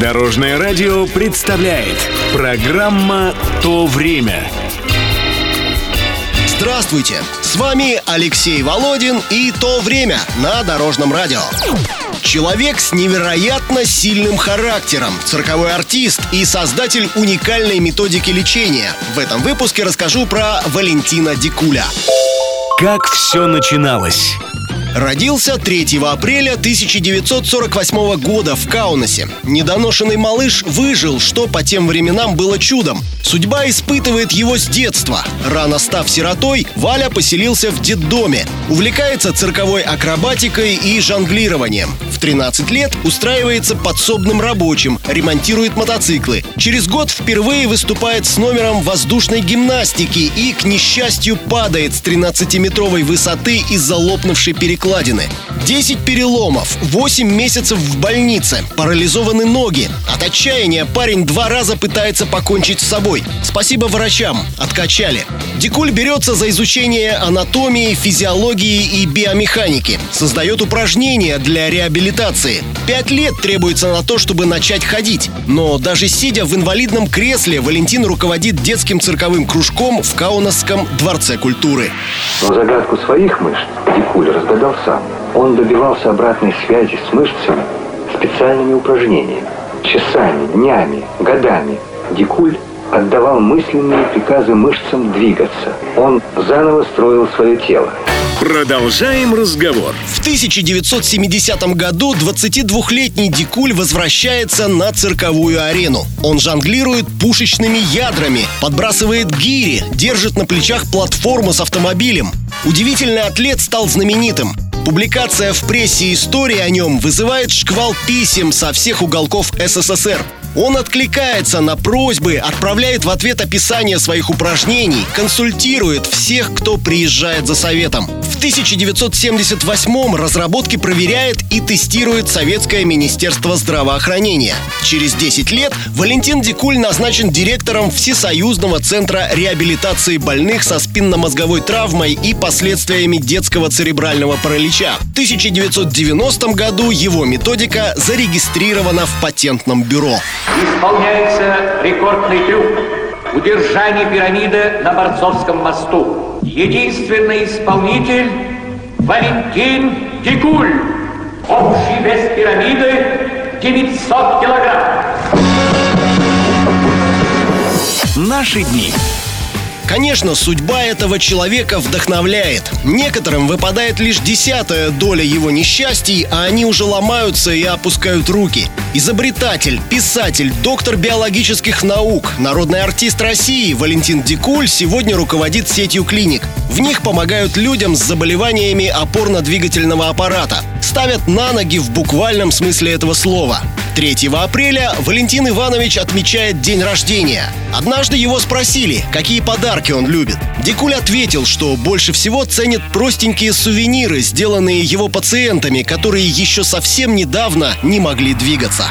Дорожное радио представляет программа «То время». Здравствуйте! С вами Алексей Володин и «То время» на Дорожном радио. Человек с невероятно сильным характером, цирковой артист и создатель уникальной методики лечения. В этом выпуске расскажу про Валентина Дикуля. Как все начиналось? Родился 3 апреля 1948 года в Каунасе. Недоношенный малыш выжил, что по тем временам было чудом. Судьба испытывает его с детства. Рано став сиротой, Валя поселился в детдоме. Увлекается цирковой акробатикой и жонглированием. В 13 лет устраивается подсобным рабочим, ремонтирует мотоциклы. Через год впервые выступает с номером воздушной гимнастики и, к несчастью, падает с 13-метровой высоты из-за лопнувшей перекладины. 10 переломов, 8 месяцев в больнице, парализованы ноги. От отчаяния парень два раза пытается покончить с собой. Спасибо врачам, откачали. Дикуль берется за изучение анатомии, физиологии и биомеханики. Создает упражнения для реабилитации. Пять лет требуется на то, чтобы начать ходить. Но даже сидя в инвалидном кресле, Валентин руководит детским цирковым кружком в Каунасском дворце культуры. Но загадку своих мышц Дикуль разгадал сам. Он добивался обратной связи с мышцами специальными упражнениями. Часами, днями, годами Дикуль отдавал мысленные приказы мышцам двигаться. Он заново строил свое тело. Продолжаем разговор. В 1970 году 22-летний Дикуль возвращается на цирковую арену. Он жонглирует пушечными ядрами, подбрасывает гири, держит на плечах платформу с автомобилем. Удивительный атлет стал знаменитым. Публикация в прессе истории о нем вызывает шквал писем со всех уголков СССР. Он откликается на просьбы, отправляет в ответ описание своих упражнений, консультирует всех, кто приезжает за советом. В 1978-м разработки проверяет и тестирует Советское Министерство здравоохранения. Через 10 лет Валентин Дикуль назначен директором Всесоюзного центра реабилитации больных со спинномозговой травмой и последствиями детского церебрального паралича. В 1990 году его методика зарегистрирована в патентном бюро. Исполняется рекордный трюк. Удержание пирамиды на Борцовском мосту. Единственный исполнитель Валентин Дикуль. Общий вес пирамиды 900 килограмм. Наши дни. Конечно, судьба этого человека вдохновляет. Некоторым выпадает лишь десятая доля его несчастий, а они уже ломаются и опускают руки. Изобретатель, писатель, доктор биологических наук, народный артист России Валентин Дикуль сегодня руководит сетью клиник. В них помогают людям с заболеваниями опорно-двигательного аппарата. Ставят на ноги в буквальном смысле этого слова. 3 апреля Валентин Иванович отмечает день рождения. Однажды его спросили, какие подарки он любит. Дикуль ответил, что больше всего ценит простенькие сувениры, сделанные его пациентами, которые еще совсем недавно не могли двигаться.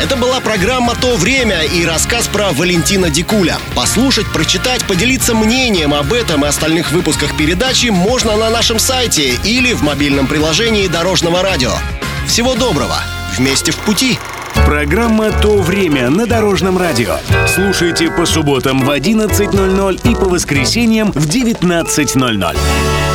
Это была программа «То время» и рассказ про Валентина Дикуля. Послушать, прочитать, поделиться мнением об этом и остальных выпусках передачи можно на нашем сайте или в мобильном приложении Дорожного радио. Всего доброго! Вместе в пути! Программа «То время» на Дорожном радио. Слушайте по субботам в 11.00 и по воскресеньям в 19.00.